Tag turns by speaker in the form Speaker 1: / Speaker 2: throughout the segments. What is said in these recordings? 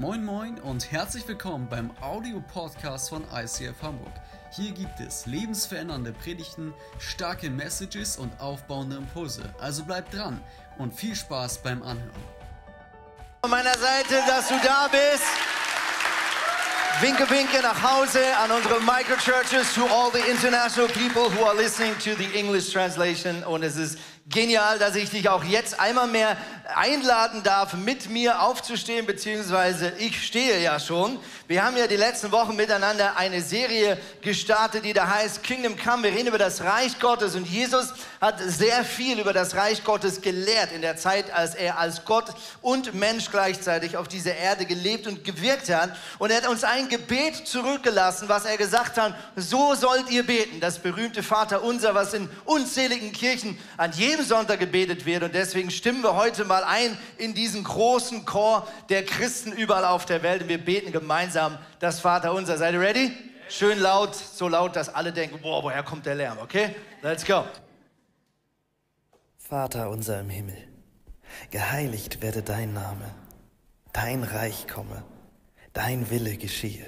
Speaker 1: Moin Moin und herzlich willkommen beim Audio-Podcast von ICF Hamburg. Hier gibt es lebensverändernde Predigten, starke Messages und aufbauende Impulse. Also bleibt dran und viel Spaß beim Anhören.
Speaker 2: Von meiner Seite, dass du da bist. Winke, winke nach Hause an unsere Microchurches, to all the international people who are listening to the English translation. Und es ist genial, dass ich dich auch jetzt einmal mehr einladen darf, mit mir aufzustehen, beziehungsweise ich stehe ja schon. Wir haben ja die letzten Wochen miteinander eine Serie gestartet, die da heißt Kingdom Come. Wir reden über das Reich Gottes und Jesus hat sehr viel über das Reich Gottes gelehrt in der Zeit, als er als Gott und Mensch gleichzeitig auf dieser Erde gelebt und gewirkt hat. Und er hat uns ein Gebet zurückgelassen, was er gesagt hat, so sollt ihr beten. Das berühmte Vater unser, was in unzähligen Kirchen an jedem Sonntag gebetet wird. Und deswegen stimmen wir heute mal ein in diesen großen Chor der Christen überall auf der Welt. Und wir beten gemeinsam das Vater unser. Seid ihr ready? Schön laut, so laut, dass alle denken, boah, woher kommt der Lärm? Okay? Let's go.
Speaker 3: Vater unser im Himmel, geheiligt werde dein Name, dein Reich komme, dein Wille geschehe,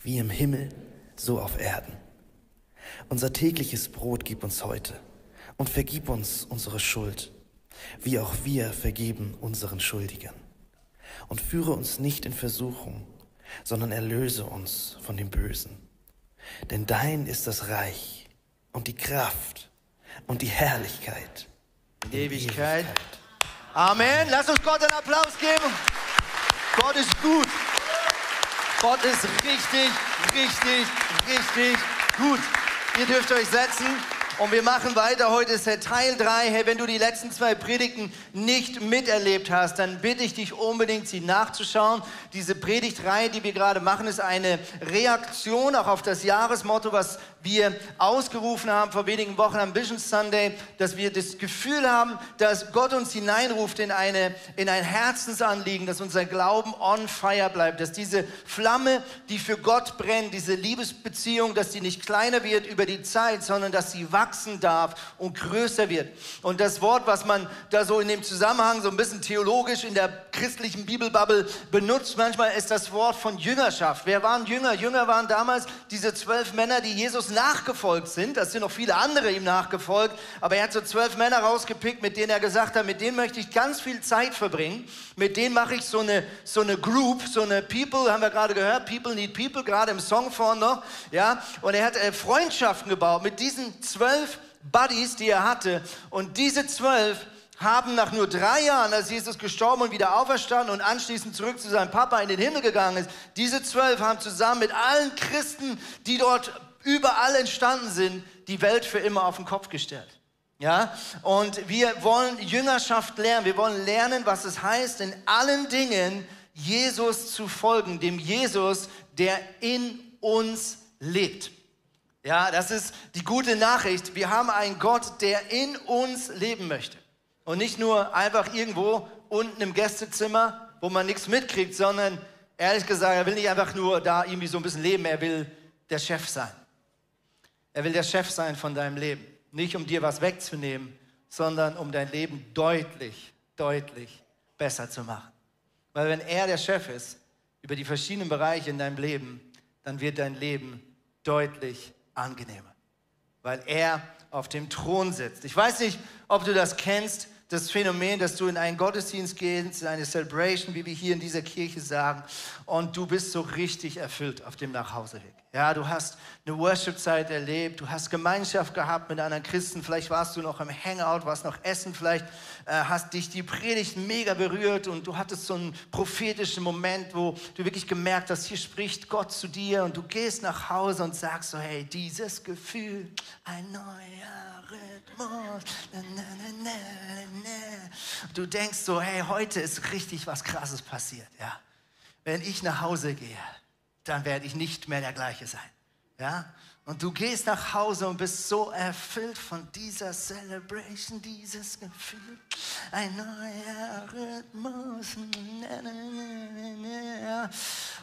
Speaker 3: wie im Himmel, so auf Erden. Unser tägliches Brot gib uns heute und vergib uns unsere Schuld, wie auch wir vergeben unseren Schuldigern. Und führe uns nicht in Versuchung, sondern erlöse uns von dem Bösen. Denn dein ist das Reich und die Kraft und die Herrlichkeit
Speaker 2: in Ewigkeit. Amen. Lass uns Gott einen Applaus geben. Gott ist gut. Gott ist richtig, richtig, richtig gut. Ihr dürft euch setzen. Und wir machen weiter. Heute ist der Teil 3. Hey, wenn du die letzten zwei Predigten nicht miterlebt hast, dann bitte ich dich unbedingt, sie nachzuschauen. Diese Predigtreihe, die wir gerade machen, ist eine Reaktion auch auf das Jahresmotto, was wir ausgerufen haben vor wenigen Wochen am Vision Sunday, dass wir das Gefühl haben, dass Gott uns hineinruft in, eine, in ein Herzensanliegen, dass unser Glauben on fire bleibt, dass diese Flamme, die für Gott brennt, diese Liebesbeziehung, dass die nicht kleiner wird über die Zeit, sondern dass sie wachsen darf und größer wird. Und das Wort, was man da so in dem Zusammenhang so ein bisschen theologisch in der christlichen Bibelbubble benutzt, manchmal ist das Wort von Jüngerschaft. Wer waren Jünger? Jünger waren damals diese zwölf Männer, die Jesus nachgefolgt sind. Das sind noch viele andere ihm nachgefolgt. Aber er hat so zwölf Männer rausgepickt, mit denen er gesagt hat, mit denen möchte ich ganz viel Zeit verbringen. Mit denen mache ich so eine, so eine Group, so eine People, haben wir gerade gehört, People need People, gerade im Song vorne noch. Ja? Und er hat äh, Freundschaften gebaut mit diesen zwölf Buddies, die er hatte. Und diese zwölf haben nach nur drei Jahren, als Jesus gestorben und wieder auferstanden und anschließend zurück zu seinem Papa in den Himmel gegangen ist, diese zwölf haben zusammen mit allen Christen, die dort überall entstanden sind, die Welt für immer auf den Kopf gestellt. Ja, und wir wollen Jüngerschaft lernen. Wir wollen lernen, was es heißt, in allen Dingen Jesus zu folgen, dem Jesus, der in uns lebt. Ja, das ist die gute Nachricht. Wir haben einen Gott, der in uns leben möchte. Und nicht nur einfach irgendwo unten im Gästezimmer, wo man nichts mitkriegt, sondern ehrlich gesagt, er will nicht einfach nur da irgendwie so ein bisschen leben, er will der Chef sein. Er will der Chef sein von deinem Leben. Nicht um dir was wegzunehmen, sondern um dein Leben deutlich, deutlich besser zu machen. Weil wenn er der Chef ist über die verschiedenen Bereiche in deinem Leben, dann wird dein Leben deutlich angenehmer. Weil er auf dem Thron sitzt. Ich weiß nicht, ob du das kennst das Phänomen, dass du in einen Gottesdienst gehst, in eine Celebration, wie wir hier in dieser Kirche sagen, und du bist so richtig erfüllt auf dem Nachhauseweg. Ja, du hast eine Worship-Zeit erlebt, du hast Gemeinschaft gehabt mit anderen Christen, vielleicht warst du noch im Hangout, warst noch essen, vielleicht äh, hast dich die Predigt mega berührt und du hattest so einen prophetischen Moment, wo du wirklich gemerkt hast, hier spricht Gott zu dir und du gehst nach Hause und sagst so, hey, dieses Gefühl, ein neuer Rhythmus, na, na, na, Du denkst so, hey, heute ist richtig was Krasses passiert. Ja? Wenn ich nach Hause gehe, dann werde ich nicht mehr der gleiche sein. Ja? Und du gehst nach Hause und bist so erfüllt von dieser Celebration, dieses Gefühl. Ein neuer Rhythmus.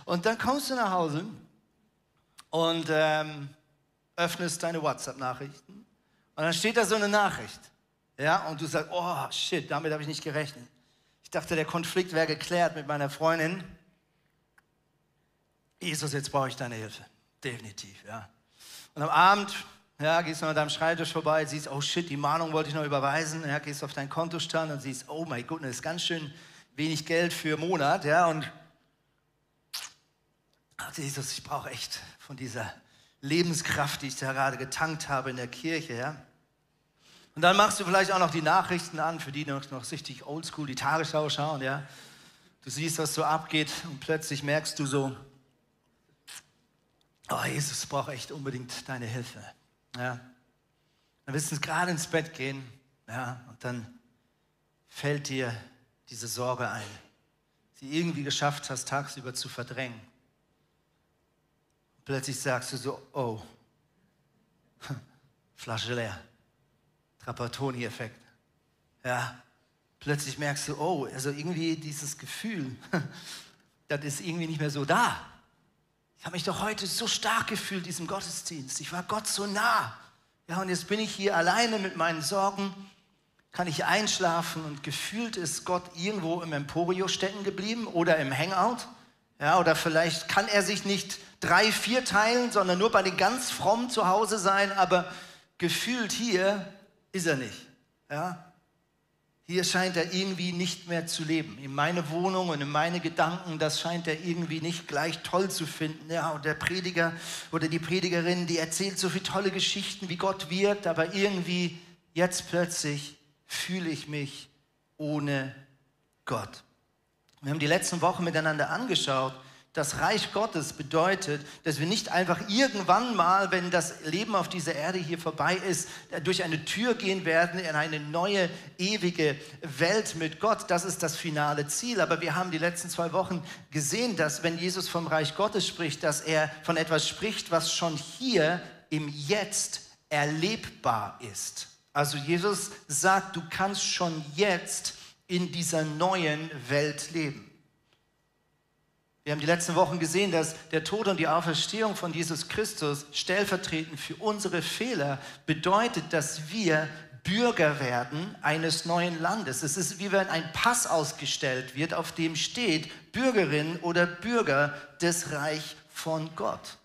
Speaker 2: Und dann kommst du nach Hause und ähm, öffnest deine WhatsApp-Nachrichten. Und dann steht da so eine Nachricht. Ja, und du sagst, oh shit, damit habe ich nicht gerechnet. Ich dachte, der Konflikt wäre geklärt mit meiner Freundin. Jesus, jetzt brauche ich deine Hilfe. Definitiv, ja. Und am Abend, ja, gehst du an deinem Schreibtisch vorbei, siehst, oh shit, die Mahnung wollte ich noch überweisen, ja, gehst auf deinen Kontostand und siehst, oh my goodness, ganz schön wenig Geld für Monat, ja, und Jesus, ich brauche echt von dieser Lebenskraft, die ich da gerade getankt habe in der Kirche, ja. Und dann machst du vielleicht auch noch die Nachrichten an, für die noch, noch richtig oldschool die Tagesschau schauen, ja. Du siehst, was so abgeht und plötzlich merkst du so, oh Jesus, ich brauche echt unbedingt deine Hilfe, ja. Dann willst du gerade ins Bett gehen, ja, und dann fällt dir diese Sorge ein, sie irgendwie geschafft hast, tagsüber zu verdrängen. Plötzlich sagst du so, oh, Flasche leer. Trapattoni-Effekt. Ja, plötzlich merkst du, oh, also irgendwie dieses Gefühl, das ist irgendwie nicht mehr so da. Ich habe mich doch heute so stark gefühlt, diesem Gottesdienst. Ich war Gott so nah. Ja, und jetzt bin ich hier alleine mit meinen Sorgen, kann ich einschlafen und gefühlt ist Gott irgendwo im Emporio stecken geblieben oder im Hangout. Ja, oder vielleicht kann er sich nicht drei, vier teilen, sondern nur bei den ganz frommen zu Hause sein, aber gefühlt hier ist er nicht. Ja? Hier scheint er irgendwie nicht mehr zu leben. In meine Wohnung und in meine Gedanken, das scheint er irgendwie nicht gleich toll zu finden. Ja, und der Prediger oder die Predigerin, die erzählt so viele tolle Geschichten, wie Gott wirkt, aber irgendwie jetzt plötzlich fühle ich mich ohne Gott. Wir haben die letzten Wochen miteinander angeschaut, das Reich Gottes bedeutet, dass wir nicht einfach irgendwann mal, wenn das Leben auf dieser Erde hier vorbei ist, durch eine Tür gehen werden in eine neue, ewige Welt mit Gott. Das ist das finale Ziel. Aber wir haben die letzten zwei Wochen gesehen, dass wenn Jesus vom Reich Gottes spricht, dass er von etwas spricht, was schon hier im Jetzt erlebbar ist. Also Jesus sagt, du kannst schon jetzt in dieser neuen Welt leben. Wir haben die letzten Wochen gesehen, dass der Tod und die Auferstehung von Jesus Christus stellvertretend für unsere Fehler bedeutet, dass wir Bürger werden eines neuen Landes. Es ist wie wenn ein Pass ausgestellt wird, auf dem steht Bürgerin oder Bürger des Reich von Gott,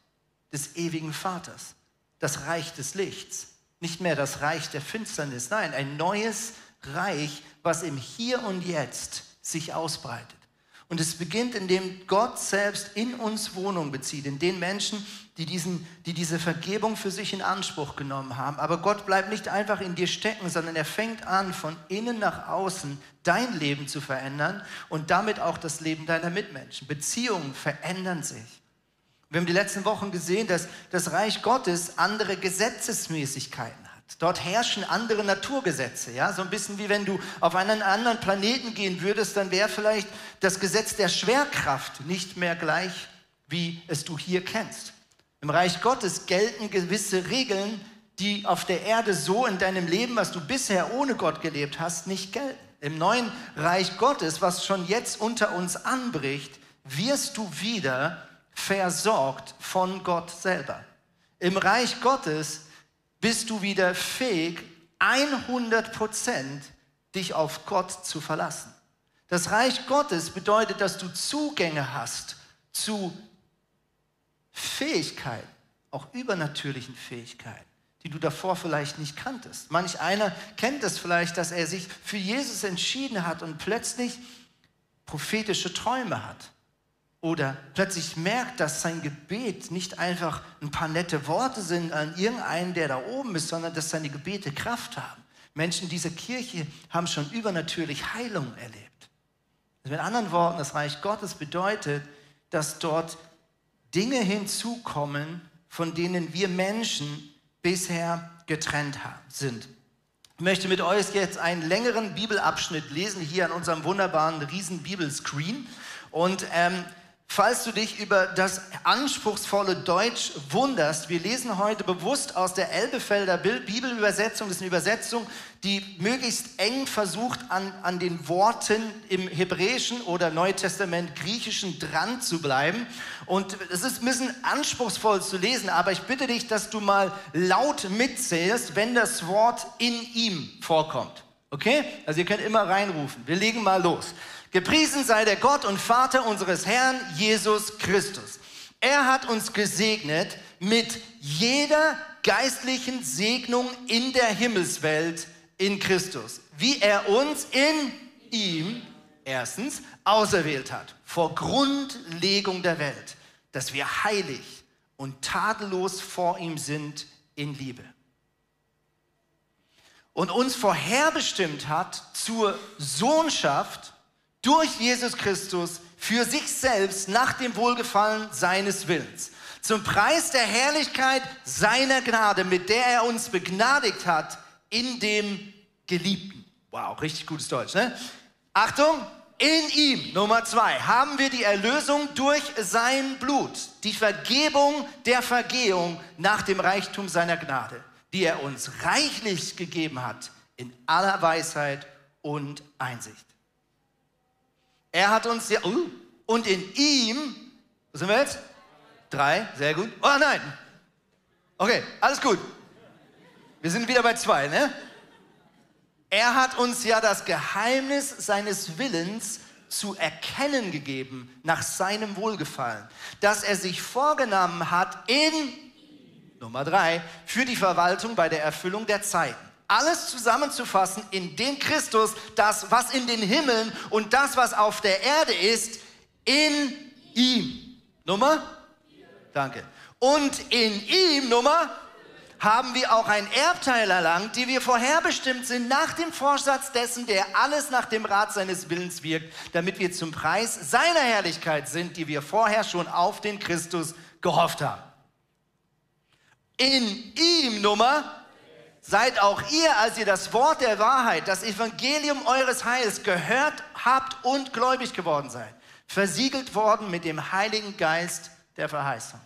Speaker 2: des ewigen Vaters, das Reich des Lichts. Nicht mehr das Reich der Finsternis, nein, ein neues Reich, was im Hier und Jetzt sich ausbreitet. Und es beginnt, indem Gott selbst in uns Wohnung bezieht, in den Menschen, die, diesen, die diese Vergebung für sich in Anspruch genommen haben. Aber Gott bleibt nicht einfach in dir stecken, sondern er fängt an, von innen nach außen dein Leben zu verändern und damit auch das Leben deiner Mitmenschen. Beziehungen verändern sich. Wir haben die letzten Wochen gesehen, dass das Reich Gottes andere Gesetzesmäßigkeiten Dort herrschen andere Naturgesetze. Ja? So ein bisschen wie wenn du auf einen anderen Planeten gehen würdest, dann wäre vielleicht das Gesetz der Schwerkraft nicht mehr gleich, wie es du hier kennst. Im Reich Gottes gelten gewisse Regeln, die auf der Erde so in deinem Leben, was du bisher ohne Gott gelebt hast, nicht gelten. Im neuen Reich Gottes, was schon jetzt unter uns anbricht, wirst du wieder versorgt von Gott selber. Im Reich Gottes bist du wieder fähig, 100% dich auf Gott zu verlassen. Das Reich Gottes bedeutet, dass du Zugänge hast zu Fähigkeiten, auch übernatürlichen Fähigkeiten, die du davor vielleicht nicht kanntest. Manch einer kennt es vielleicht, dass er sich für Jesus entschieden hat und plötzlich prophetische Träume hat oder plötzlich merkt, dass sein Gebet nicht einfach ein paar nette Worte sind an irgendeinen, der da oben ist, sondern dass seine Gebete Kraft haben. Menschen dieser Kirche haben schon übernatürlich Heilung erlebt. Also mit anderen Worten, das Reich Gottes bedeutet, dass dort Dinge hinzukommen, von denen wir Menschen bisher getrennt sind. Ich möchte mit euch jetzt einen längeren Bibelabschnitt lesen, hier an unserem wunderbaren riesen Bibelscreen. Und ähm, Falls du dich über das anspruchsvolle Deutsch wunderst, wir lesen heute bewusst aus der Elbefelder Bibelübersetzung. Das ist eine Übersetzung, die möglichst eng versucht, an, an den Worten im Hebräischen oder Neutestament Griechischen dran zu bleiben. Und es ist ein bisschen anspruchsvoll zu lesen, aber ich bitte dich, dass du mal laut mitzählst, wenn das Wort in ihm vorkommt. Okay? Also ihr könnt immer reinrufen. Wir legen mal los. Gepriesen sei der Gott und Vater unseres Herrn Jesus Christus. Er hat uns gesegnet mit jeder geistlichen Segnung in der Himmelswelt in Christus, wie er uns in ihm erstens auserwählt hat, vor Grundlegung der Welt, dass wir heilig und tadellos vor ihm sind in Liebe. Und uns vorherbestimmt hat zur Sohnschaft durch Jesus Christus für sich selbst nach dem Wohlgefallen seines Willens. Zum Preis der Herrlichkeit seiner Gnade, mit der er uns begnadigt hat in dem Geliebten. Wow, richtig gutes Deutsch, ne? Achtung, in ihm, Nummer zwei, haben wir die Erlösung durch sein Blut, die Vergebung der Vergehung nach dem Reichtum seiner Gnade, die er uns reichlich gegeben hat in aller Weisheit und Einsicht. Er hat uns ja, uh, und in ihm, wo sind wir jetzt? Drei, sehr gut. Oh nein. Okay, alles gut. Wir sind wieder bei zwei, ne? Er hat uns ja das Geheimnis seines Willens zu erkennen gegeben nach seinem Wohlgefallen, dass er sich vorgenommen hat in Nummer drei für die Verwaltung bei der Erfüllung der Zeiten. Alles zusammenzufassen in den Christus, das, was in den Himmeln und das, was auf der Erde ist, in ihm. Nummer? Danke. Und in ihm, Nummer haben wir auch ein Erbteil erlangt, die wir vorherbestimmt sind nach dem Vorsatz dessen, der alles nach dem Rat seines Willens wirkt, damit wir zum Preis seiner Herrlichkeit sind, die wir vorher schon auf den Christus gehofft haben. In ihm Nummer seid auch ihr, als ihr das Wort der Wahrheit, das Evangelium eures Heils gehört habt und gläubig geworden seid, versiegelt worden mit dem Heiligen Geist der Verheißung.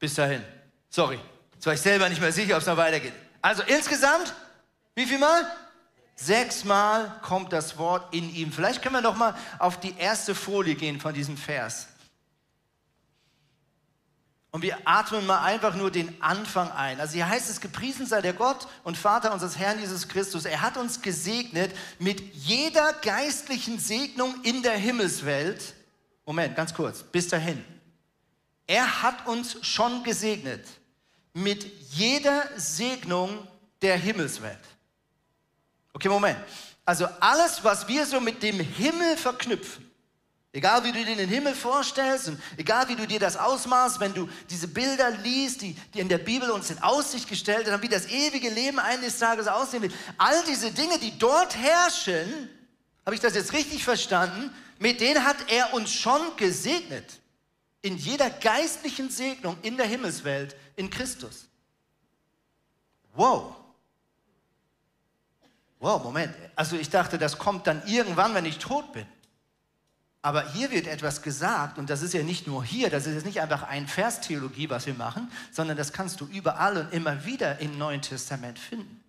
Speaker 2: Bis dahin. Sorry. Jetzt war ich selber nicht mehr sicher, ob es noch weitergeht. Also insgesamt, wie viel Mal? Sechsmal kommt das Wort in ihm. Vielleicht können wir noch mal auf die erste Folie gehen von diesem Vers. Und wir atmen mal einfach nur den Anfang ein. Also hier heißt es, gepriesen sei der Gott und Vater unseres Herrn Jesus Christus. Er hat uns gesegnet mit jeder geistlichen Segnung in der Himmelswelt. Moment, ganz kurz, bis dahin. Er hat uns schon gesegnet mit jeder Segnung der Himmelswelt. Okay, Moment. Also alles, was wir so mit dem Himmel verknüpfen, egal wie du dir den Himmel vorstellst und egal wie du dir das ausmaßt, wenn du diese Bilder liest, die, die in der Bibel uns in Aussicht gestellt haben, wie das ewige Leben eines Tages aussehen wird, all diese Dinge, die dort herrschen, habe ich das jetzt richtig verstanden, mit denen hat er uns schon gesegnet in jeder geistlichen Segnung in der Himmelswelt in Christus. Wow. Wow, Moment. Also ich dachte, das kommt dann irgendwann, wenn ich tot bin. Aber hier wird etwas gesagt, und das ist ja nicht nur hier, das ist jetzt nicht einfach ein Verstheologie, was wir machen, sondern das kannst du überall und immer wieder im Neuen Testament finden.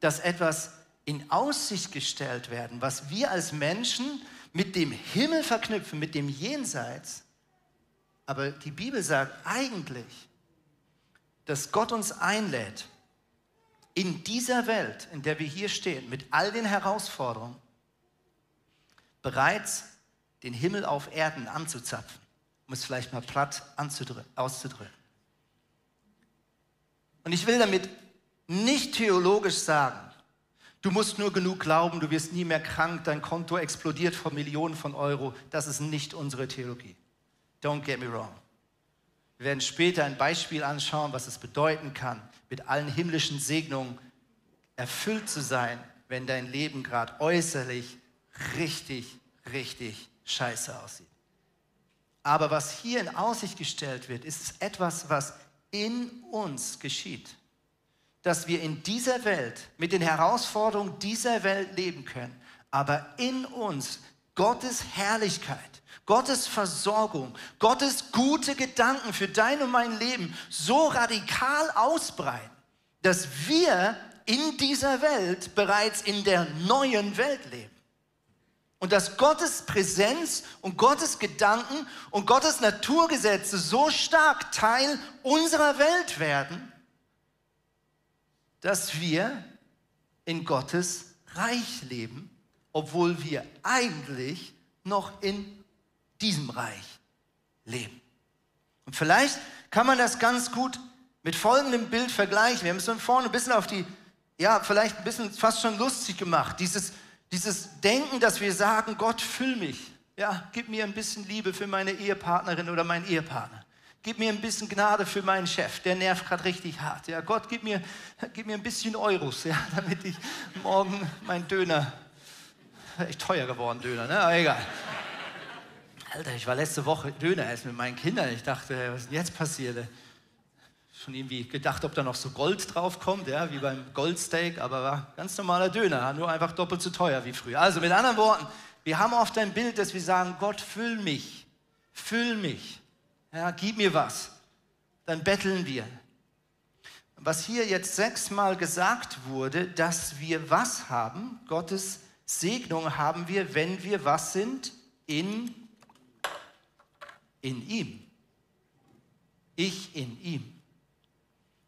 Speaker 2: Dass etwas in Aussicht gestellt werden, was wir als Menschen mit dem Himmel verknüpfen, mit dem Jenseits, aber die Bibel sagt eigentlich, dass Gott uns einlädt, in dieser Welt, in der wir hier stehen, mit all den Herausforderungen, bereits den Himmel auf Erden anzuzapfen, um es vielleicht mal platt auszudrücken. Und ich will damit nicht theologisch sagen, du musst nur genug glauben, du wirst nie mehr krank, dein Konto explodiert vor Millionen von Euro. Das ist nicht unsere Theologie. Don't get me wrong. Wir werden später ein Beispiel anschauen, was es bedeuten kann, mit allen himmlischen Segnungen erfüllt zu sein, wenn dein Leben gerade äußerlich richtig, richtig scheiße aussieht. Aber was hier in Aussicht gestellt wird, ist etwas, was in uns geschieht. Dass wir in dieser Welt, mit den Herausforderungen dieser Welt leben können, aber in uns Gottes Herrlichkeit Gottes Versorgung, Gottes gute Gedanken für dein und mein Leben so radikal ausbreiten, dass wir in dieser Welt bereits in der neuen Welt leben. Und dass Gottes Präsenz und Gottes Gedanken und Gottes Naturgesetze so stark Teil unserer Welt werden, dass wir in Gottes Reich leben, obwohl wir eigentlich noch in diesem Reich leben. Und vielleicht kann man das ganz gut mit folgendem Bild vergleichen. Wir haben es von vorne ein bisschen auf die, ja, vielleicht ein bisschen fast schon lustig gemacht. Dieses, dieses Denken, dass wir sagen, Gott, füll mich. Ja, gib mir ein bisschen Liebe für meine Ehepartnerin oder meinen Ehepartner. Gib mir ein bisschen Gnade für meinen Chef, der nervt gerade richtig hart. Ja, Gott, gib mir, gib mir ein bisschen Euros, ja, damit ich morgen meinen Döner, echt teuer geworden Döner, ne? aber egal. Alter, ich war letzte Woche Döner essen mit meinen Kindern. Ich dachte, was ist denn jetzt passiert? Schon irgendwie gedacht, ob da noch so Gold drauf kommt, ja, wie beim Goldsteak, aber war ganz normaler Döner, nur einfach doppelt so teuer wie früher. Also mit anderen Worten, wir haben oft ein Bild, dass wir sagen, Gott, füll mich, füll mich. Ja, gib mir was. Dann betteln wir. Was hier jetzt sechsmal gesagt wurde, dass wir was haben, Gottes Segnung haben wir, wenn wir was sind? In, in ihm. Ich in ihm.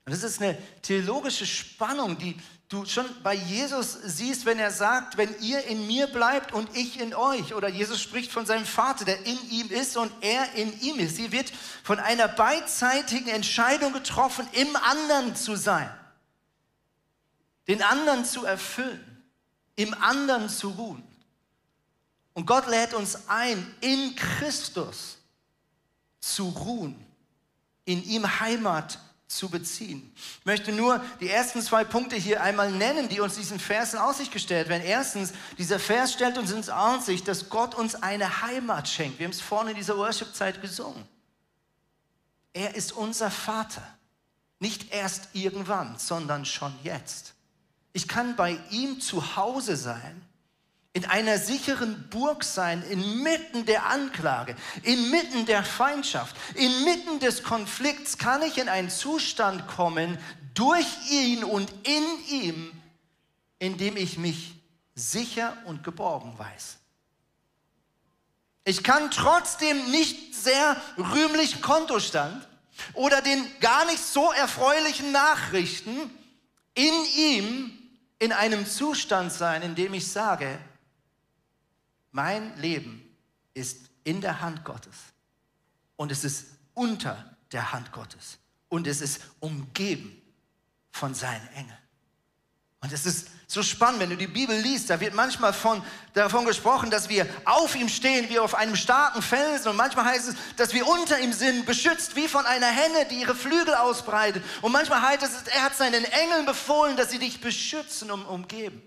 Speaker 2: Und das ist eine theologische Spannung, die du schon bei Jesus siehst, wenn er sagt, wenn ihr in mir bleibt und ich in euch. Oder Jesus spricht von seinem Vater, der in ihm ist und er in ihm ist. Sie wird von einer beidseitigen Entscheidung getroffen, im anderen zu sein. Den anderen zu erfüllen, im anderen zu ruhen. Und Gott lädt uns ein, in Christus zu ruhen, in ihm Heimat zu beziehen. Ich möchte nur die ersten zwei Punkte hier einmal nennen, die uns diesen Vers in Aussicht gestellt werden. Erstens, dieser Vers stellt uns in Aussicht, dass Gott uns eine Heimat schenkt. Wir haben es vorne in dieser Worship-Zeit gesungen. Er ist unser Vater. Nicht erst irgendwann, sondern schon jetzt. Ich kann bei ihm zu Hause sein in einer sicheren Burg sein, inmitten der Anklage, inmitten der Feindschaft, inmitten des Konflikts kann ich in einen Zustand kommen, durch ihn und in ihm, in dem ich mich sicher und geborgen weiß. Ich kann trotzdem nicht sehr rühmlichen Kontostand oder den gar nicht so erfreulichen Nachrichten in ihm in einem Zustand sein, in dem ich sage, mein Leben ist in der Hand Gottes und es ist unter der Hand Gottes und es ist umgeben von seinen Engeln. Und es ist so spannend, wenn du die Bibel liest, da wird manchmal von, davon gesprochen, dass wir auf ihm stehen, wie auf einem starken Felsen. Und manchmal heißt es, dass wir unter ihm sind, beschützt wie von einer Henne, die ihre Flügel ausbreitet. Und manchmal heißt es, er hat seinen Engeln befohlen, dass sie dich beschützen und umgeben.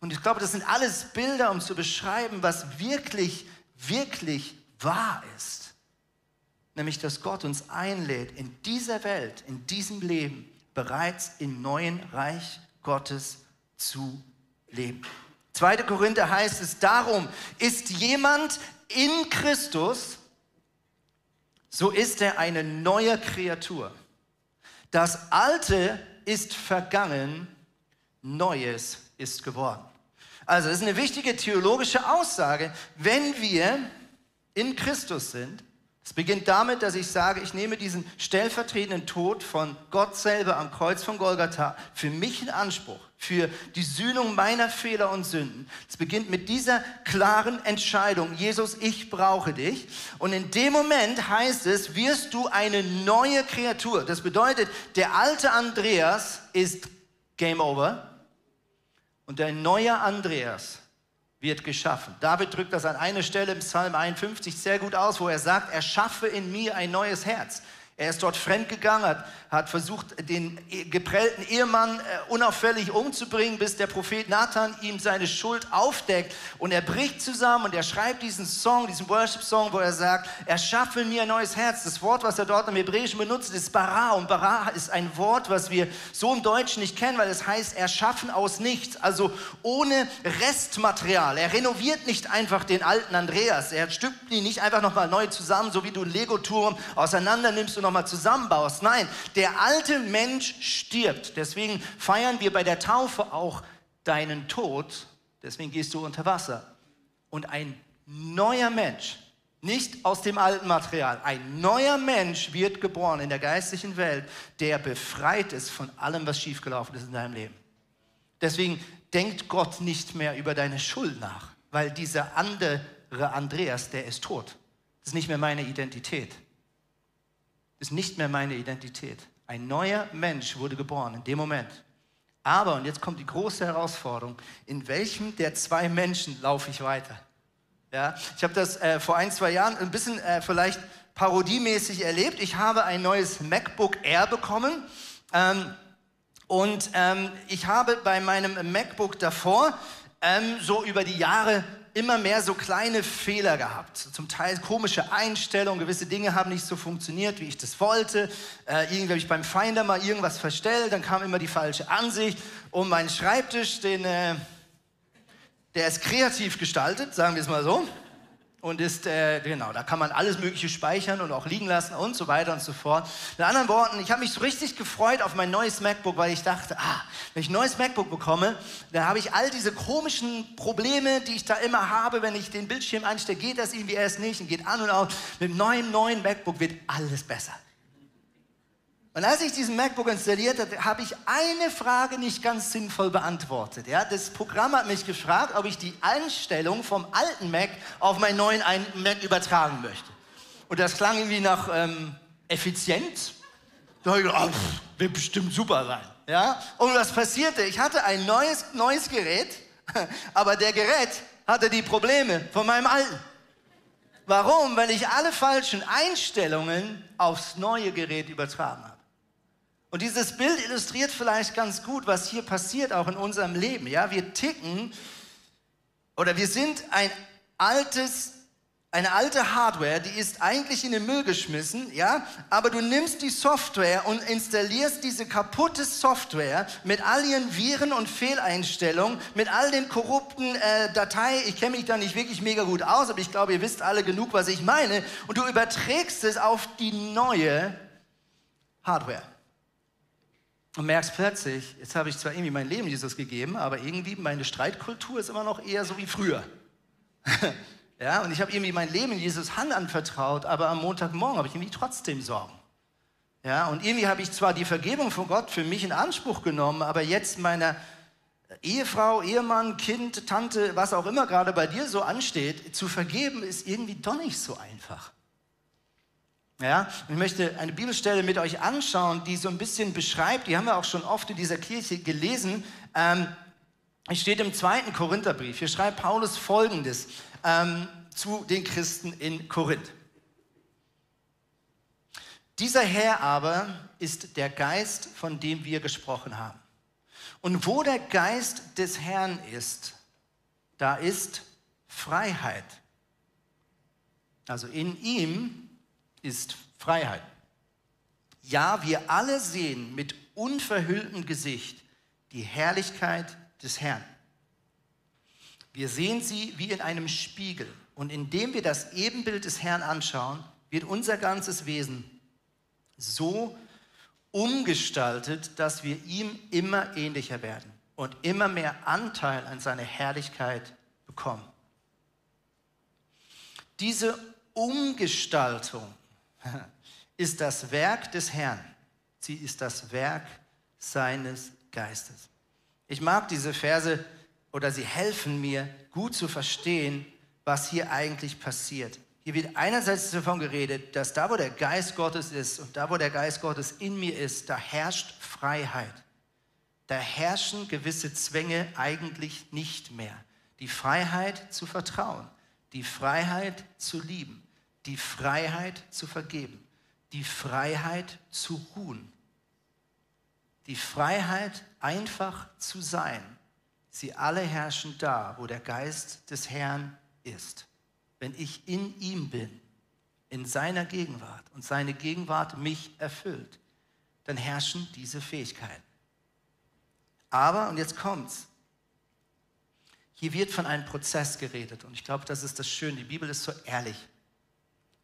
Speaker 2: Und ich glaube, das sind alles Bilder, um zu beschreiben, was wirklich, wirklich wahr ist. Nämlich, dass Gott uns einlädt, in dieser Welt, in diesem Leben, bereits im neuen Reich Gottes zu leben. 2. Korinther heißt es, darum ist jemand in Christus, so ist er eine neue Kreatur. Das Alte ist vergangen, Neues ist geworden. Also, das ist eine wichtige theologische Aussage. Wenn wir in Christus sind, es beginnt damit, dass ich sage, ich nehme diesen stellvertretenden Tod von Gott selber am Kreuz von Golgatha für mich in Anspruch, für die Sühnung meiner Fehler und Sünden. Es beginnt mit dieser klaren Entscheidung, Jesus, ich brauche dich. Und in dem Moment heißt es, wirst du eine neue Kreatur. Das bedeutet, der alte Andreas ist Game Over. Und ein neuer Andreas wird geschaffen. David drückt das an einer Stelle im Psalm 51 sehr gut aus, wo er sagt, er schaffe in mir ein neues Herz. Er ist dort fremdgegangen, hat, hat versucht, den geprellten Ehemann äh, unauffällig umzubringen, bis der Prophet Nathan ihm seine Schuld aufdeckt. Und er bricht zusammen und er schreibt diesen Song, diesen Worship-Song, wo er sagt, erschaffe mir ein neues Herz. Das Wort, was er dort im Hebräischen benutzt, ist bara. Und bara ist ein Wort, was wir so im Deutschen nicht kennen, weil es heißt erschaffen aus nichts. Also ohne Restmaterial. Er renoviert nicht einfach den alten Andreas. Er stückt ihn nicht einfach nochmal neu zusammen, so wie du einen Lego-Turm auseinander nimmst und nochmal zusammenbaust. Nein, der alte Mensch stirbt. Deswegen feiern wir bei der Taufe auch deinen Tod. Deswegen gehst du unter Wasser. Und ein neuer Mensch, nicht aus dem alten Material, ein neuer Mensch wird geboren in der geistlichen Welt, der befreit ist von allem, was schiefgelaufen ist in deinem Leben. Deswegen denkt Gott nicht mehr über deine Schuld nach. weil dieser andere Andreas, der ist tot. Das ist nicht mehr meine Identität. Ist nicht mehr meine Identität. Ein neuer Mensch wurde geboren in dem Moment. Aber, und jetzt kommt die große Herausforderung, in welchem der zwei Menschen laufe ich weiter? Ja, ich habe das äh, vor ein, zwei Jahren ein bisschen äh, vielleicht parodiemäßig erlebt. Ich habe ein neues MacBook Air bekommen. Ähm, und ähm, ich habe bei meinem MacBook davor ähm, so über die Jahre immer mehr so kleine Fehler gehabt. Zum Teil komische Einstellungen, gewisse Dinge haben nicht so funktioniert, wie ich das wollte. Äh, irgendwie habe ich beim Finder mal irgendwas verstellt, dann kam immer die falsche Ansicht. Und mein Schreibtisch, den, äh, der ist kreativ gestaltet, sagen wir es mal so und ist, äh, genau, da kann man alles Mögliche speichern und auch liegen lassen und so weiter und so fort. Mit anderen Worten, ich habe mich so richtig gefreut auf mein neues MacBook, weil ich dachte, ah, wenn ich ein neues MacBook bekomme, dann habe ich all diese komischen Probleme, die ich da immer habe, wenn ich den Bildschirm einstelle, geht das irgendwie erst nicht und geht an und aus. Mit dem neuen, neuen MacBook wird alles besser. Und als ich diesen MacBook installiert habe, habe ich eine Frage nicht ganz sinnvoll beantwortet. Ja, das Programm hat mich gefragt, ob ich die Einstellung vom alten Mac auf meinen neuen Mac übertragen möchte. Und das klang irgendwie nach ähm, Effizienz. Da habe ich gedacht, oh, pff, wird bestimmt super sein. Ja? Und was passierte? Ich hatte ein neues, neues Gerät, aber der Gerät hatte die Probleme von meinem alten. Warum? Weil ich alle falschen Einstellungen aufs neue Gerät übertragen habe. Und dieses Bild illustriert vielleicht ganz gut, was hier passiert, auch in unserem Leben. Ja, wir ticken oder wir sind ein altes, eine alte Hardware, die ist eigentlich in den Müll geschmissen, ja, aber du nimmst die Software und installierst diese kaputte Software mit all ihren Viren und Fehleinstellungen, mit all den korrupten äh, Dateien. Ich kenne mich da nicht wirklich mega gut aus, aber ich glaube, ihr wisst alle genug, was ich meine. Und du überträgst es auf die neue Hardware und merkst plötzlich, jetzt habe ich zwar irgendwie mein Leben Jesus gegeben, aber irgendwie meine Streitkultur ist immer noch eher so wie früher. ja, und ich habe irgendwie mein Leben Jesus Hand anvertraut, aber am Montagmorgen habe ich irgendwie trotzdem Sorgen. Ja, und irgendwie habe ich zwar die Vergebung von Gott für mich in Anspruch genommen, aber jetzt meiner Ehefrau, Ehemann, Kind, Tante, was auch immer gerade bei dir so ansteht, zu vergeben ist irgendwie doch nicht so einfach. Ja, ich möchte eine Bibelstelle mit euch anschauen, die so ein bisschen beschreibt, die haben wir auch schon oft in dieser Kirche gelesen. Ähm, es steht im zweiten Korintherbrief. Hier schreibt Paulus folgendes ähm, zu den Christen in Korinth. Dieser Herr aber ist der Geist, von dem wir gesprochen haben. Und wo der Geist des Herrn ist, da ist Freiheit. Also in ihm ist Freiheit. Ja, wir alle sehen mit unverhülltem Gesicht die Herrlichkeit des Herrn. Wir sehen sie wie in einem Spiegel. Und indem wir das Ebenbild des Herrn anschauen, wird unser ganzes Wesen so umgestaltet, dass wir ihm immer ähnlicher werden und immer mehr Anteil an seiner Herrlichkeit bekommen. Diese Umgestaltung ist das Werk des Herrn. Sie ist das Werk seines Geistes. Ich mag diese Verse oder sie helfen mir gut zu verstehen, was hier eigentlich passiert. Hier wird einerseits davon geredet, dass da, wo der Geist Gottes ist und da, wo der Geist Gottes in mir ist, da herrscht Freiheit. Da herrschen gewisse Zwänge eigentlich nicht mehr. Die Freiheit zu vertrauen, die Freiheit zu lieben, die Freiheit zu vergeben, die Freiheit zu ruhen, die Freiheit einfach zu sein. Sie alle herrschen da, wo der Geist des Herrn ist. Wenn ich in ihm bin, in seiner Gegenwart und seine Gegenwart mich erfüllt, dann herrschen diese Fähigkeiten. Aber, und jetzt kommt's, hier wird von einem Prozess geredet und ich glaube, das ist das Schöne. Die Bibel ist so ehrlich.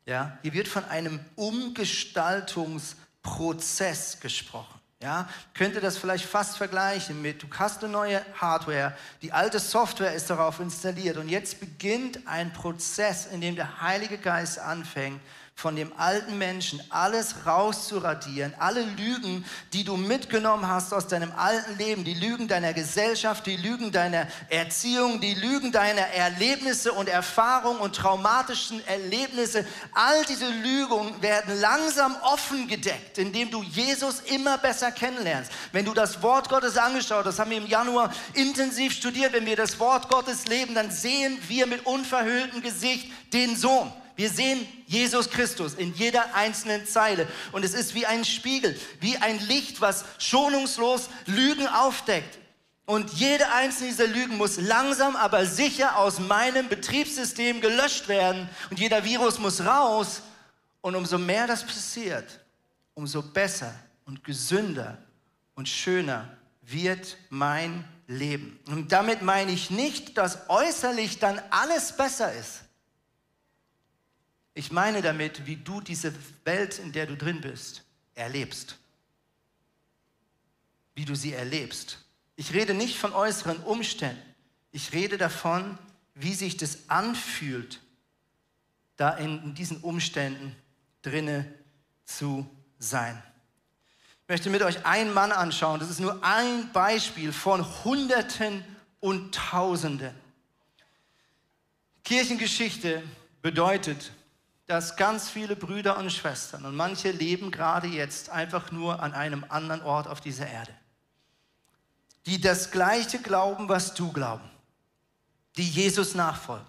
Speaker 2: Ja, hier wird von einem Umgestaltungsprozess gesprochen. Ja, könnte das vielleicht fast vergleichen mit, du hast eine neue Hardware, die alte Software ist darauf installiert und jetzt beginnt ein Prozess, in dem der Heilige Geist anfängt, von dem alten Menschen alles rauszuradieren, alle Lügen, die du mitgenommen hast aus deinem alten Leben, die Lügen deiner Gesellschaft, die Lügen deiner Erziehung, die Lügen deiner Erlebnisse und Erfahrungen und traumatischen Erlebnisse, all diese Lügen werden langsam offen gedeckt, indem du Jesus immer besser kennenlernst. Wenn du das Wort Gottes angeschaut hast, haben wir im Januar intensiv studiert, wenn wir das Wort Gottes leben, dann sehen wir mit unverhülltem Gesicht den Sohn. Wir sehen Jesus Christus in jeder einzelnen Zeile. Und es ist wie ein Spiegel, wie ein Licht, was schonungslos Lügen aufdeckt. Und jede einzelne dieser Lügen muss langsam, aber sicher aus meinem Betriebssystem gelöscht werden. Und jeder Virus muss raus. Und umso mehr das passiert, umso besser und gesünder und schöner wird mein Leben. Und damit meine ich nicht, dass äußerlich dann alles besser ist. Ich meine damit, wie du diese Welt, in der du drin bist, erlebst. Wie du sie erlebst. Ich rede nicht von äußeren Umständen. Ich rede davon, wie sich das anfühlt, da in diesen Umständen drinne zu sein. Ich möchte mit euch einen Mann anschauen. Das ist nur ein Beispiel von Hunderten und Tausenden. Kirchengeschichte bedeutet, dass ganz viele Brüder und Schwestern und manche leben gerade jetzt einfach nur an einem anderen Ort auf dieser Erde, die das gleiche glauben, was du glauben, die Jesus nachfolgen.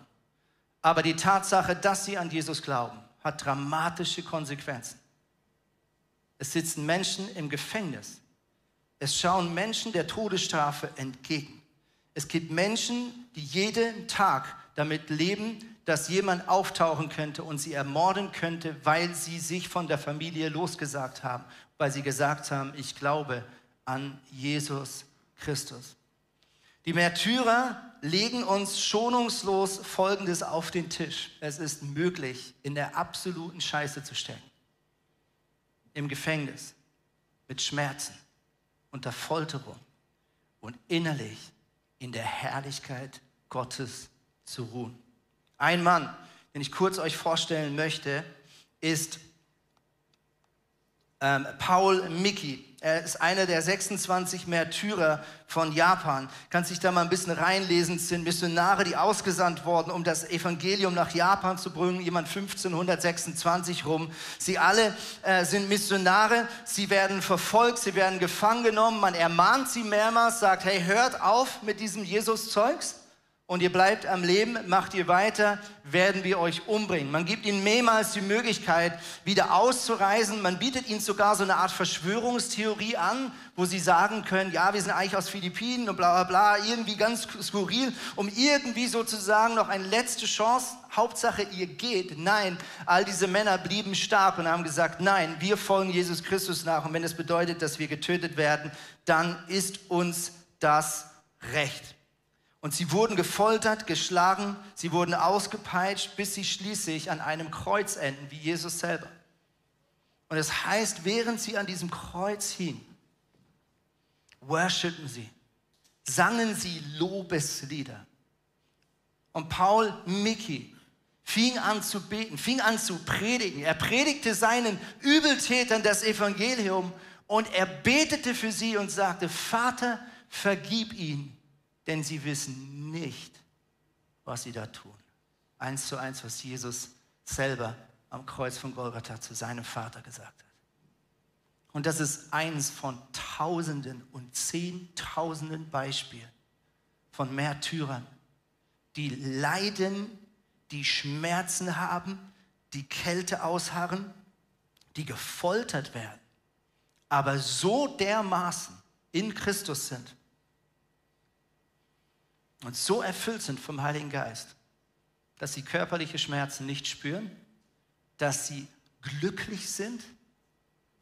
Speaker 2: Aber die Tatsache, dass sie an Jesus glauben, hat dramatische Konsequenzen. Es sitzen Menschen im Gefängnis. Es schauen Menschen der Todesstrafe entgegen. Es gibt Menschen, die jeden Tag damit leben, dass jemand auftauchen könnte und sie ermorden könnte, weil sie sich von der Familie losgesagt haben, weil sie gesagt haben, ich glaube an Jesus Christus. Die Märtyrer legen uns schonungslos Folgendes auf den Tisch. Es ist möglich, in der absoluten Scheiße zu stecken. Im Gefängnis, mit Schmerzen, unter Folterung und innerlich in der Herrlichkeit Gottes zu ruhen. Ein Mann, den ich kurz euch vorstellen möchte, ist ähm, Paul Miki. Er ist einer der 26 Märtyrer von Japan. Kannst dich da mal ein bisschen reinlesen. Es sind Missionare, die ausgesandt wurden, um das Evangelium nach Japan zu bringen. Jemand 1526 rum. Sie alle äh, sind Missionare. Sie werden verfolgt, sie werden gefangen genommen. Man ermahnt sie mehrmals, sagt, hey, hört auf mit diesem Jesus-Zeugs und ihr bleibt am Leben, macht ihr weiter, werden wir euch umbringen. Man gibt ihnen mehrmals die Möglichkeit, wieder auszureisen. Man bietet ihnen sogar so eine Art Verschwörungstheorie an, wo sie sagen können, ja, wir sind eigentlich aus Philippinen und bla bla bla, irgendwie ganz skurril, um irgendwie sozusagen noch eine letzte Chance, Hauptsache ihr geht. Nein, all diese Männer blieben stark und haben gesagt, nein, wir folgen Jesus Christus nach. Und wenn es das bedeutet, dass wir getötet werden, dann ist uns das recht. Und sie wurden gefoltert, geschlagen, sie wurden ausgepeitscht, bis sie schließlich an einem Kreuz enden, wie Jesus selber. Und es das heißt, während sie an diesem Kreuz hingen, worshipen sie, sangen sie Lobeslieder. Und Paul Mickey fing an zu beten, fing an zu predigen. Er predigte seinen Übeltätern das Evangelium und er betete für sie und sagte, Vater, vergib ihnen, denn sie wissen nicht, was sie da tun. Eins zu eins, was Jesus selber am Kreuz von Golgatha zu seinem Vater gesagt hat. Und das ist eins von Tausenden und Zehntausenden Beispielen von Märtyrern, die leiden, die Schmerzen haben, die Kälte ausharren, die gefoltert werden, aber so dermaßen in Christus sind, und so erfüllt sind vom Heiligen Geist, dass sie körperliche Schmerzen nicht spüren, dass sie glücklich sind,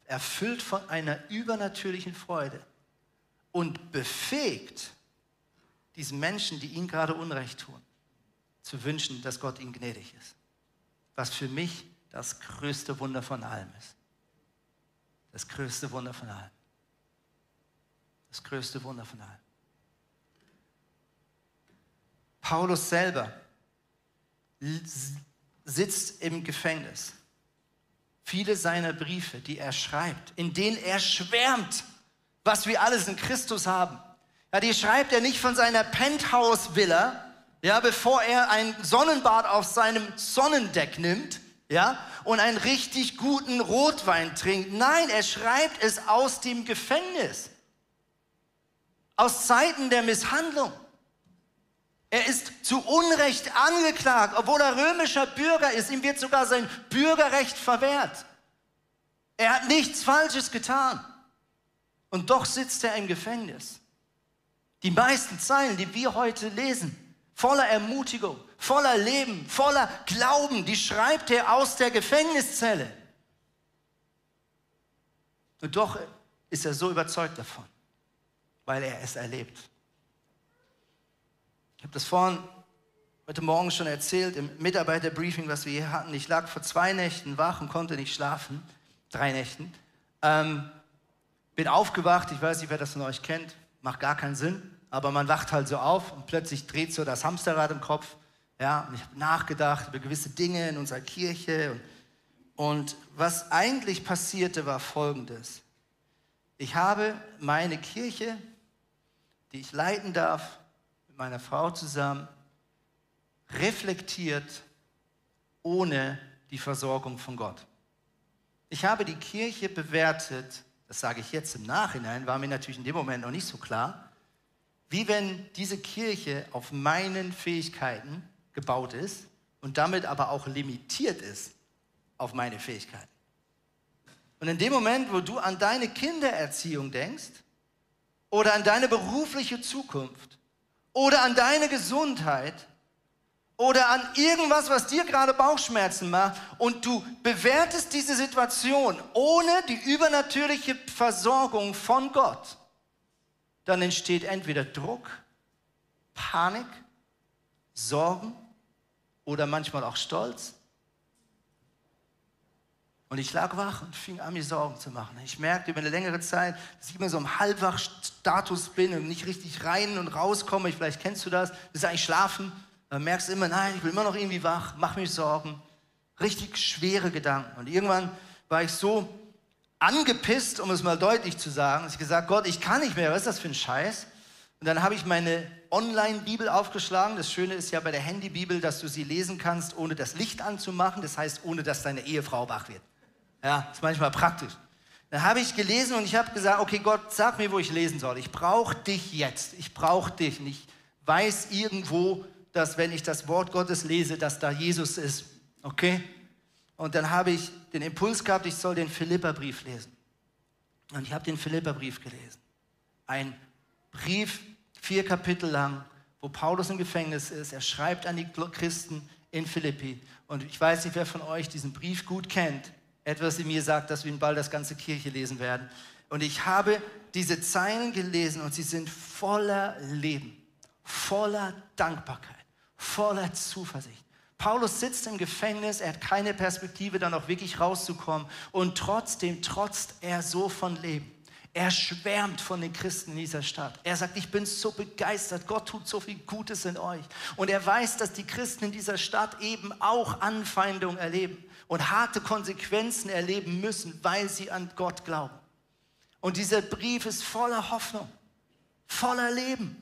Speaker 2: erfüllt von einer übernatürlichen Freude und befähigt, diesen Menschen, die ihnen gerade Unrecht tun, zu wünschen, dass Gott ihnen gnädig ist. Was für mich das größte Wunder von allem ist. Das größte Wunder von allem. Das größte Wunder von allem. Paulus selber sitzt im Gefängnis viele seiner Briefe, die er schreibt, in denen er schwärmt, was wir alles in Christus haben. Ja, die schreibt er nicht von seiner Penthouse-Villa, ja, bevor er ein Sonnenbad auf seinem Sonnendeck nimmt, ja, und einen richtig guten Rotwein trinkt. Nein, er schreibt es aus dem Gefängnis. Aus Zeiten der Misshandlung. Er ist zu Unrecht angeklagt, obwohl er römischer Bürger ist. Ihm wird sogar sein Bürgerrecht verwehrt. Er hat nichts Falsches getan. Und doch sitzt er im Gefängnis. Die meisten Zeilen, die wir heute lesen, voller Ermutigung, voller Leben, voller Glauben, die schreibt er aus der Gefängniszelle. Und doch ist er so überzeugt davon, weil er es erlebt. Ich habe das vorhin heute Morgen schon erzählt im Mitarbeiterbriefing, was wir hier hatten. Ich lag vor zwei Nächten wach und konnte nicht schlafen. Drei Nächten. Ähm, bin aufgewacht. Ich weiß nicht, wer das von euch kennt. Macht gar keinen Sinn. Aber man wacht halt so auf und plötzlich dreht so das Hamsterrad im Kopf. Ja, und ich habe nachgedacht über gewisse Dinge in unserer Kirche. Und, und was eigentlich passierte, war Folgendes. Ich habe meine Kirche, die ich leiten darf, mit meiner Frau zusammen reflektiert ohne die Versorgung von Gott. Ich habe die Kirche bewertet, das sage ich jetzt im Nachhinein, war mir natürlich in dem Moment noch nicht so klar, wie wenn diese Kirche auf meinen Fähigkeiten gebaut ist und damit aber auch limitiert ist auf meine Fähigkeiten. Und in dem Moment, wo du an deine Kindererziehung denkst oder an deine berufliche Zukunft oder an deine Gesundheit oder an irgendwas, was dir gerade Bauchschmerzen macht und du bewertest diese Situation ohne die übernatürliche Versorgung von Gott, dann entsteht entweder Druck, Panik, Sorgen oder manchmal auch Stolz. Und ich lag wach und fing an, mir Sorgen zu machen. Ich merkte über eine längere Zeit, dass ich immer so im Halbwach-Status bin und nicht richtig rein und rauskomme. Vielleicht kennst du das. Ist eigentlich Schlafen. Dann merkst du immer, nein, ich bin immer noch irgendwie wach, mach mich Sorgen. Richtig schwere Gedanken. Und irgendwann war ich so angepisst, um es mal deutlich zu sagen, dass ich gesagt Gott, ich kann nicht mehr. Was ist das für ein Scheiß? Und dann habe ich meine Online-Bibel aufgeschlagen. Das Schöne ist ja bei der Handy-Bibel, dass du sie lesen kannst, ohne das Licht anzumachen. Das heißt, ohne dass deine Ehefrau wach wird. Ja, ist manchmal praktisch. Dann habe ich gelesen und ich habe gesagt, okay Gott, sag mir, wo ich lesen soll. Ich brauche dich jetzt. Ich brauche dich. Und ich weiß irgendwo, dass wenn ich das Wort Gottes lese, dass da Jesus ist. Okay? Und dann habe ich den Impuls gehabt, ich soll den Philipperbrief lesen. Und ich habe den Philipperbrief gelesen. Ein Brief, vier Kapitel lang, wo Paulus im Gefängnis ist. Er schreibt an die Christen in Philippi. Und ich weiß nicht, wer von euch diesen Brief gut kennt etwas in mir sagt, dass wir ihn bald das ganze Kirche lesen werden. Und ich habe diese Zeilen gelesen und sie sind voller Leben, voller Dankbarkeit, voller Zuversicht. Paulus sitzt im Gefängnis, er hat keine Perspektive, dann auch wirklich rauszukommen. Und trotzdem trotzt er so von Leben. Er schwärmt von den Christen in dieser Stadt. Er sagt, ich bin so begeistert, Gott tut so viel Gutes in euch. Und er weiß, dass die Christen in dieser Stadt eben auch Anfeindung erleben und harte Konsequenzen erleben müssen, weil sie an Gott glauben. Und dieser Brief ist voller Hoffnung, voller Leben,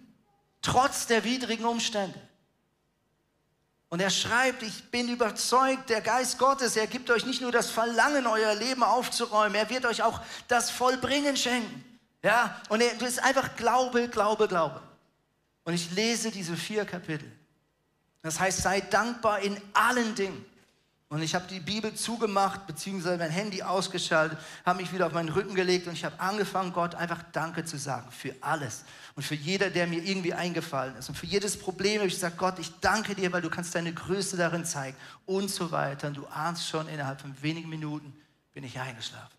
Speaker 2: trotz der widrigen Umstände. Und er schreibt, ich bin überzeugt, der Geist Gottes, er gibt euch nicht nur das Verlangen, euer Leben aufzuräumen, er wird euch auch das Vollbringen schenken. Ja, und er, ist einfach Glaube, Glaube, Glaube. Und ich lese diese vier Kapitel. Das heißt, sei dankbar in allen Dingen. Und ich habe die Bibel zugemacht, beziehungsweise mein Handy ausgeschaltet, habe mich wieder auf meinen Rücken gelegt und ich habe angefangen, Gott einfach Danke zu sagen für alles. Und für jeder, der mir irgendwie eingefallen ist. Und für jedes Problem habe ich gesagt, Gott, ich danke dir, weil du kannst deine Größe darin zeigen. Und so weiter. Und du ahnst schon, innerhalb von wenigen Minuten bin ich eingeschlafen.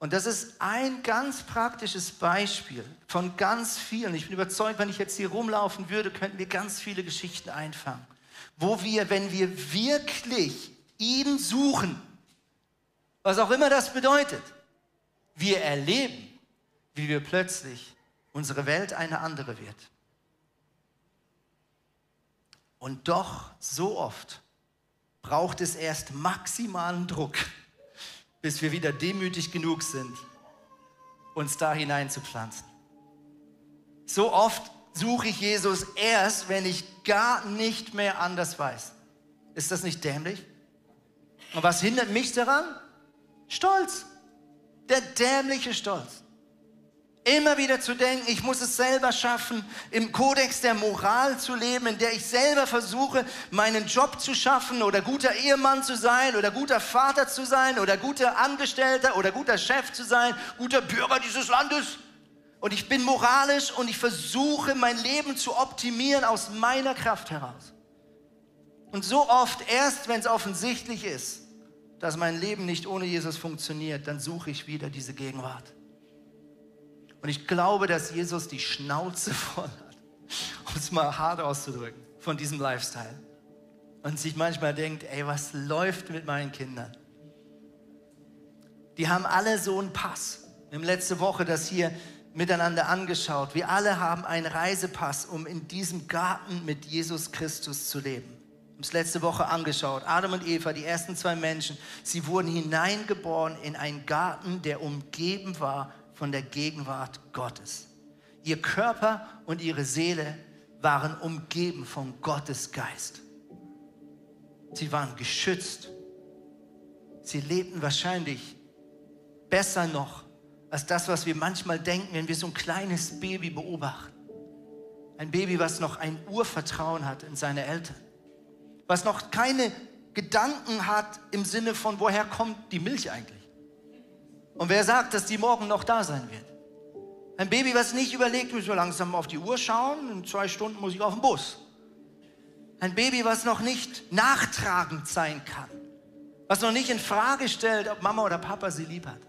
Speaker 2: Und das ist ein ganz praktisches Beispiel von ganz vielen. Ich bin überzeugt, wenn ich jetzt hier rumlaufen würde, könnten wir ganz viele Geschichten einfangen wo wir, wenn wir wirklich ihn suchen, was auch immer das bedeutet, wir erleben, wie wir plötzlich unsere Welt eine andere wird. Und doch so oft braucht es erst maximalen Druck, bis wir wieder demütig genug sind, uns da hinein zu pflanzen. So oft suche ich Jesus erst, wenn ich gar nicht mehr anders weiß. Ist das nicht dämlich? Und was hindert mich daran? Stolz. Der dämliche Stolz. Immer wieder zu denken, ich muss es selber schaffen, im Kodex der Moral zu leben, in der ich selber versuche, meinen Job zu schaffen oder guter Ehemann zu sein oder guter Vater zu sein oder guter Angestellter oder guter Chef zu sein, guter Bürger dieses Landes. Und ich bin moralisch und ich versuche, mein Leben zu optimieren aus meiner Kraft heraus. Und so oft, erst wenn es offensichtlich ist, dass mein Leben nicht ohne Jesus funktioniert, dann suche ich wieder diese Gegenwart. Und ich glaube, dass Jesus die Schnauze voll hat, um es mal hart auszudrücken, von diesem Lifestyle. Und sich manchmal denkt, ey, was läuft mit meinen Kindern? Die haben alle so einen Pass. Wir haben letzte Woche das hier miteinander angeschaut. Wir alle haben einen Reisepass, um in diesem Garten mit Jesus Christus zu leben. Wir haben es letzte Woche angeschaut. Adam und Eva, die ersten zwei Menschen, sie wurden hineingeboren in einen Garten, der umgeben war von der Gegenwart Gottes. Ihr Körper und ihre Seele waren umgeben von Gottes Geist. Sie waren geschützt. Sie lebten wahrscheinlich besser noch als das, was wir manchmal denken, wenn wir so ein kleines Baby beobachten. Ein Baby, was noch ein Urvertrauen hat in seine Eltern. Was noch keine Gedanken hat im Sinne von, woher kommt die Milch eigentlich? Und wer sagt, dass die morgen noch da sein wird? Ein Baby, was nicht überlegt, müssen wir langsam auf die Uhr schauen, in zwei Stunden muss ich auf den Bus. Ein Baby, was noch nicht nachtragend sein kann, was noch nicht in Frage stellt, ob Mama oder Papa sie lieb hat.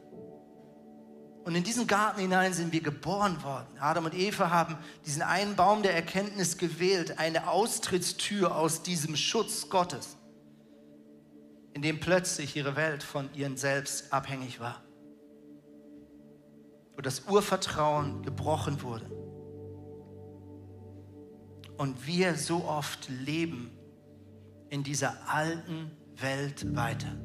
Speaker 2: Und in diesen Garten hinein sind wir geboren worden. Adam und Eva haben diesen einen Baum der Erkenntnis gewählt, eine Austrittstür aus diesem Schutz Gottes, in dem plötzlich ihre Welt von ihren Selbst abhängig war wo das Urvertrauen gebrochen wurde. Und wir so oft leben in dieser alten Welt weiter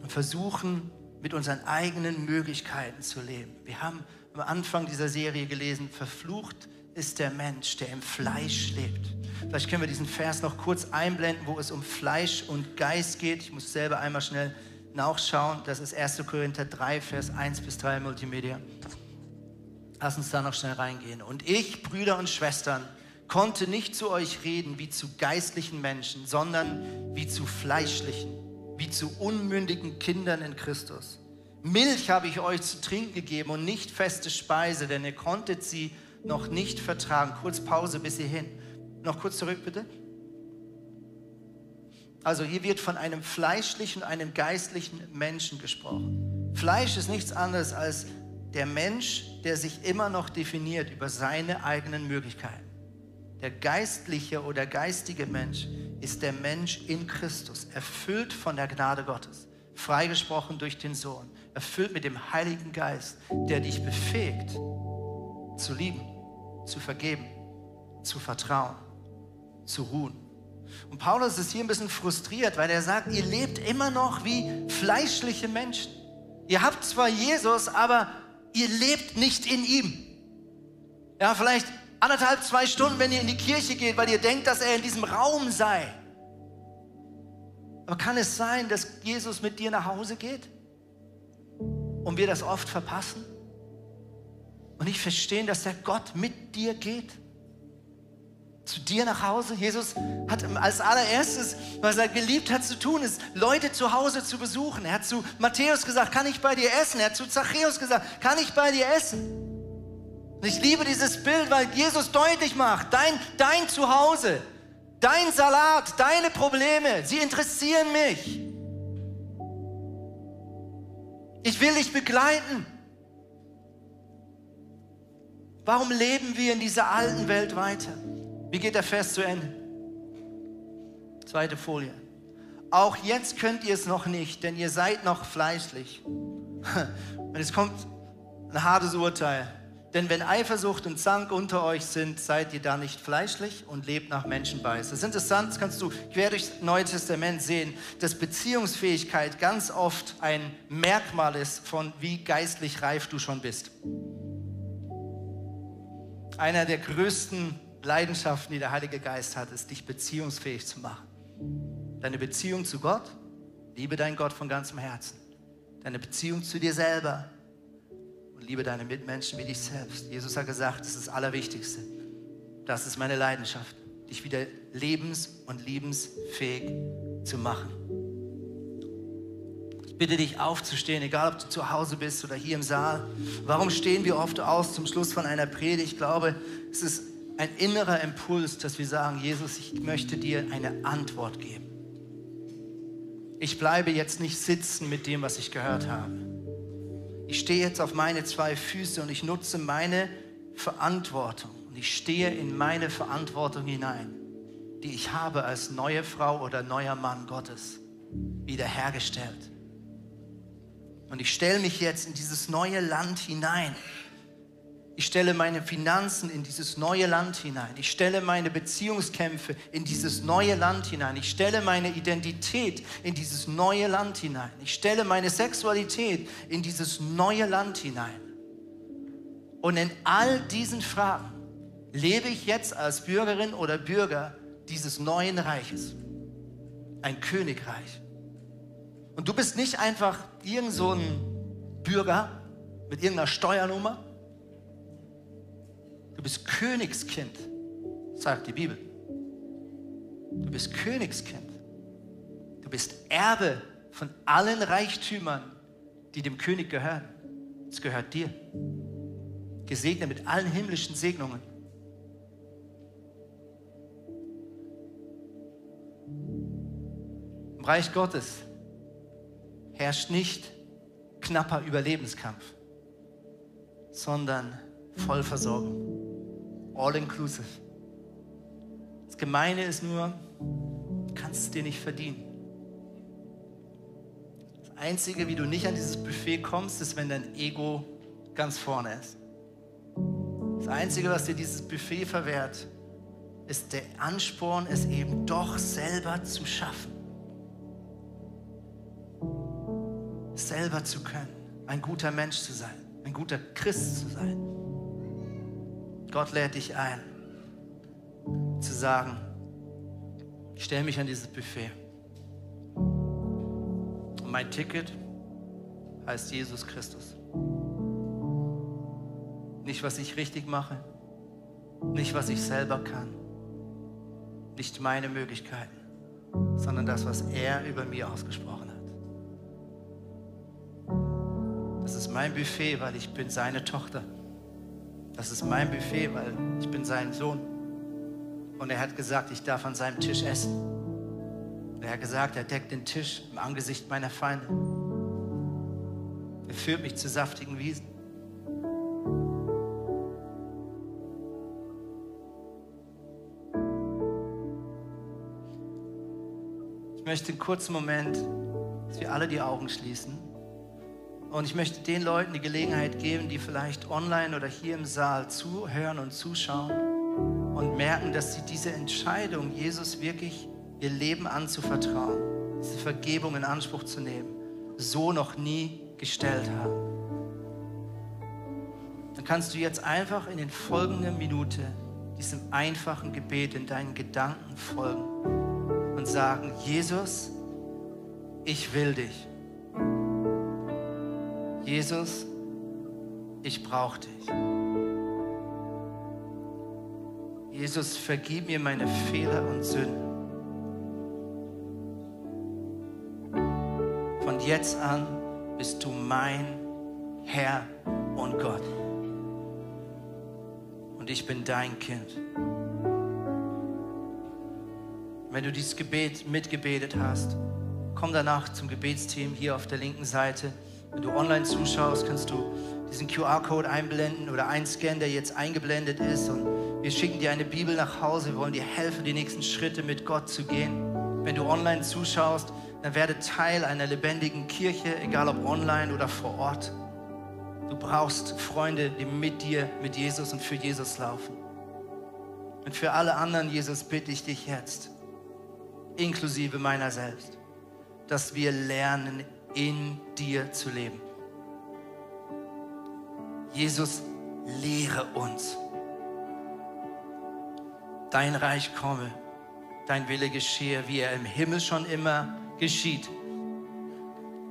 Speaker 2: und versuchen mit unseren eigenen Möglichkeiten zu leben. Wir haben am Anfang dieser Serie gelesen, verflucht ist der Mensch, der im Fleisch lebt. Vielleicht können wir diesen Vers noch kurz einblenden, wo es um Fleisch und Geist geht. Ich muss selber einmal schnell nachschauen. Das ist 1. Korinther 3, Vers 1 bis 3 Multimedia. Lass uns da noch schnell reingehen. Und ich, Brüder und Schwestern, konnte nicht zu euch reden wie zu geistlichen Menschen, sondern wie zu fleischlichen, wie zu unmündigen Kindern in Christus. Milch habe ich euch zu trinken gegeben und nicht feste Speise, denn ihr konntet sie noch nicht vertragen. Kurz Pause bis hierhin. Noch kurz zurück, bitte. Also hier wird von einem fleischlichen, einem geistlichen Menschen gesprochen. Fleisch ist nichts anderes als der Mensch, der sich immer noch definiert über seine eigenen Möglichkeiten. Der geistliche oder geistige Mensch ist der Mensch in Christus, erfüllt von der Gnade Gottes, freigesprochen durch den Sohn, erfüllt mit dem Heiligen Geist, der dich befähigt, zu lieben, zu vergeben, zu vertrauen, zu ruhen. Und Paulus ist hier ein bisschen frustriert, weil er sagt, ihr lebt immer noch wie fleischliche Menschen. Ihr habt zwar Jesus, aber ihr lebt nicht in ihm. Ja, vielleicht anderthalb, zwei Stunden, wenn ihr in die Kirche geht, weil ihr denkt, dass er in diesem Raum sei. Aber kann es sein, dass Jesus mit dir nach Hause geht und wir das oft verpassen und nicht verstehen, dass der Gott mit dir geht? zu dir nach Hause. Jesus hat als allererstes, was er geliebt hat zu tun, ist, Leute zu Hause zu besuchen. Er hat zu Matthäus gesagt, kann ich bei dir essen? Er hat zu Zachäus gesagt, kann ich bei dir essen? Und ich liebe dieses Bild, weil Jesus deutlich macht, dein, dein Zuhause, dein Salat, deine Probleme, sie interessieren mich. Ich will dich begleiten. Warum leben wir in dieser alten Welt weiter? Wie geht der Vers zu Ende? Zweite Folie. Auch jetzt könnt ihr es noch nicht, denn ihr seid noch fleischlich. Und es kommt ein hartes Urteil. Denn wenn Eifersucht und Zank unter euch sind, seid ihr da nicht fleischlich und lebt nach Menschenbeiß. Das ist interessant, das kannst du quer durchs Neue Testament sehen, dass Beziehungsfähigkeit ganz oft ein Merkmal ist von wie geistlich reif du schon bist. Einer der größten Leidenschaften, die der Heilige Geist hat, ist, dich beziehungsfähig zu machen. Deine Beziehung zu Gott, liebe deinen Gott von ganzem Herzen. Deine Beziehung zu dir selber, liebe deine Mitmenschen wie dich selbst. Jesus hat gesagt, das ist das Allerwichtigste. Das ist meine Leidenschaft, dich wieder lebens- und liebensfähig zu machen. Ich bitte dich aufzustehen, egal ob du zu Hause bist oder hier im Saal. Warum stehen wir oft aus zum Schluss von einer Predigt? Ich glaube, es ist ein innerer Impuls, dass wir sagen, Jesus, ich möchte dir eine Antwort geben. Ich bleibe jetzt nicht sitzen mit dem, was ich gehört habe ich stehe jetzt auf meine zwei Füße und ich nutze meine Verantwortung. Und ich stehe in meine Verantwortung hinein, die ich habe als neue Frau oder neuer Mann Gottes wiederhergestellt. Und ich stelle mich jetzt in dieses neue Land hinein. Ich stelle meine Finanzen in dieses neue Land hinein. Ich stelle meine Beziehungskämpfe in dieses neue Land hinein. Ich stelle meine Identität in dieses neue Land hinein. Ich stelle meine Sexualität in dieses neue Land hinein. Und in all diesen Fragen lebe ich jetzt als Bürgerin oder Bürger dieses neuen Reiches. Ein Königreich. Und du bist nicht einfach irgend so ein Bürger mit irgendeiner Steuernummer Du bist Königskind, sagt die Bibel. Du bist Königskind. Du bist Erbe von allen Reichtümern, die dem König gehören. Es gehört dir. Gesegnet mit allen himmlischen Segnungen. Im Reich Gottes herrscht nicht knapper Überlebenskampf, sondern Vollversorgung all inclusive. Das Gemeine ist nur, du kannst es dir nicht verdienen. Das Einzige, wie du nicht an dieses Buffet kommst, ist, wenn dein Ego ganz vorne ist. Das Einzige, was dir dieses Buffet verwehrt, ist der Ansporn, es eben doch selber zu schaffen. Selber zu können, ein guter Mensch zu sein, ein guter Christ zu sein. Gott lädt dich ein, zu sagen, ich stelle mich an dieses Buffet. Und mein Ticket heißt Jesus Christus. Nicht, was ich richtig mache, nicht, was ich selber kann, nicht meine Möglichkeiten, sondern das, was er über mir ausgesprochen hat. Das ist mein Buffet, weil ich bin seine Tochter. Das ist mein Buffet, weil ich bin sein Sohn. Und er hat gesagt, ich darf an seinem Tisch essen. Er hat gesagt, er deckt den Tisch im Angesicht meiner Feinde. Er führt mich zu saftigen Wiesen. Ich möchte einen kurzen Moment, dass wir alle die Augen schließen. Und ich möchte den Leuten die Gelegenheit geben, die vielleicht online oder hier im Saal zuhören und zuschauen und merken, dass sie diese Entscheidung, Jesus wirklich ihr Leben anzuvertrauen, diese Vergebung in Anspruch zu nehmen, so noch nie gestellt haben. Dann kannst du jetzt einfach in den folgenden Minuten diesem einfachen Gebet in deinen Gedanken folgen und sagen, Jesus, ich will dich. Jesus, ich brauche dich. Jesus, vergib mir meine Fehler und Sünden. Von jetzt an bist du mein Herr und Gott. Und ich bin dein Kind. Wenn du dieses Gebet mitgebetet hast, komm danach zum Gebetsteam hier auf der linken Seite. Wenn du online zuschaust, kannst du diesen QR-Code einblenden oder einscannen, der jetzt eingeblendet ist. Und wir schicken dir eine Bibel nach Hause. Wir wollen dir helfen, die nächsten Schritte mit Gott zu gehen. Wenn du online zuschaust, dann werde Teil einer lebendigen Kirche, egal ob online oder vor Ort. Du brauchst Freunde, die mit dir, mit Jesus und für Jesus laufen. Und für alle anderen, Jesus, bitte ich dich jetzt, inklusive meiner selbst, dass wir lernen, in dir zu leben. Jesus, lehre uns. Dein Reich komme, dein Wille geschehe, wie er im Himmel schon immer geschieht,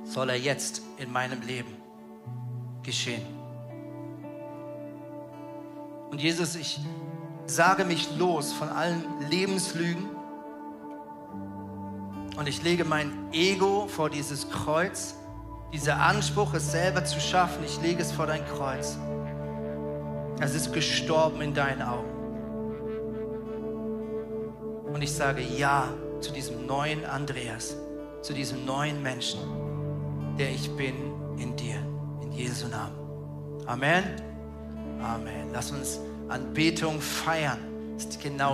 Speaker 2: soll er jetzt in meinem Leben geschehen. Und Jesus, ich sage mich los von allen Lebenslügen und ich lege mein Ego vor dieses Kreuz. Dieser Anspruch, es selber zu schaffen, ich lege es vor dein Kreuz. Es ist gestorben in deinen Augen. Und ich sage Ja zu diesem neuen Andreas, zu diesem neuen Menschen, der ich bin in dir, in Jesu Namen. Amen. Amen. Lass uns Anbetung feiern. Das ist genau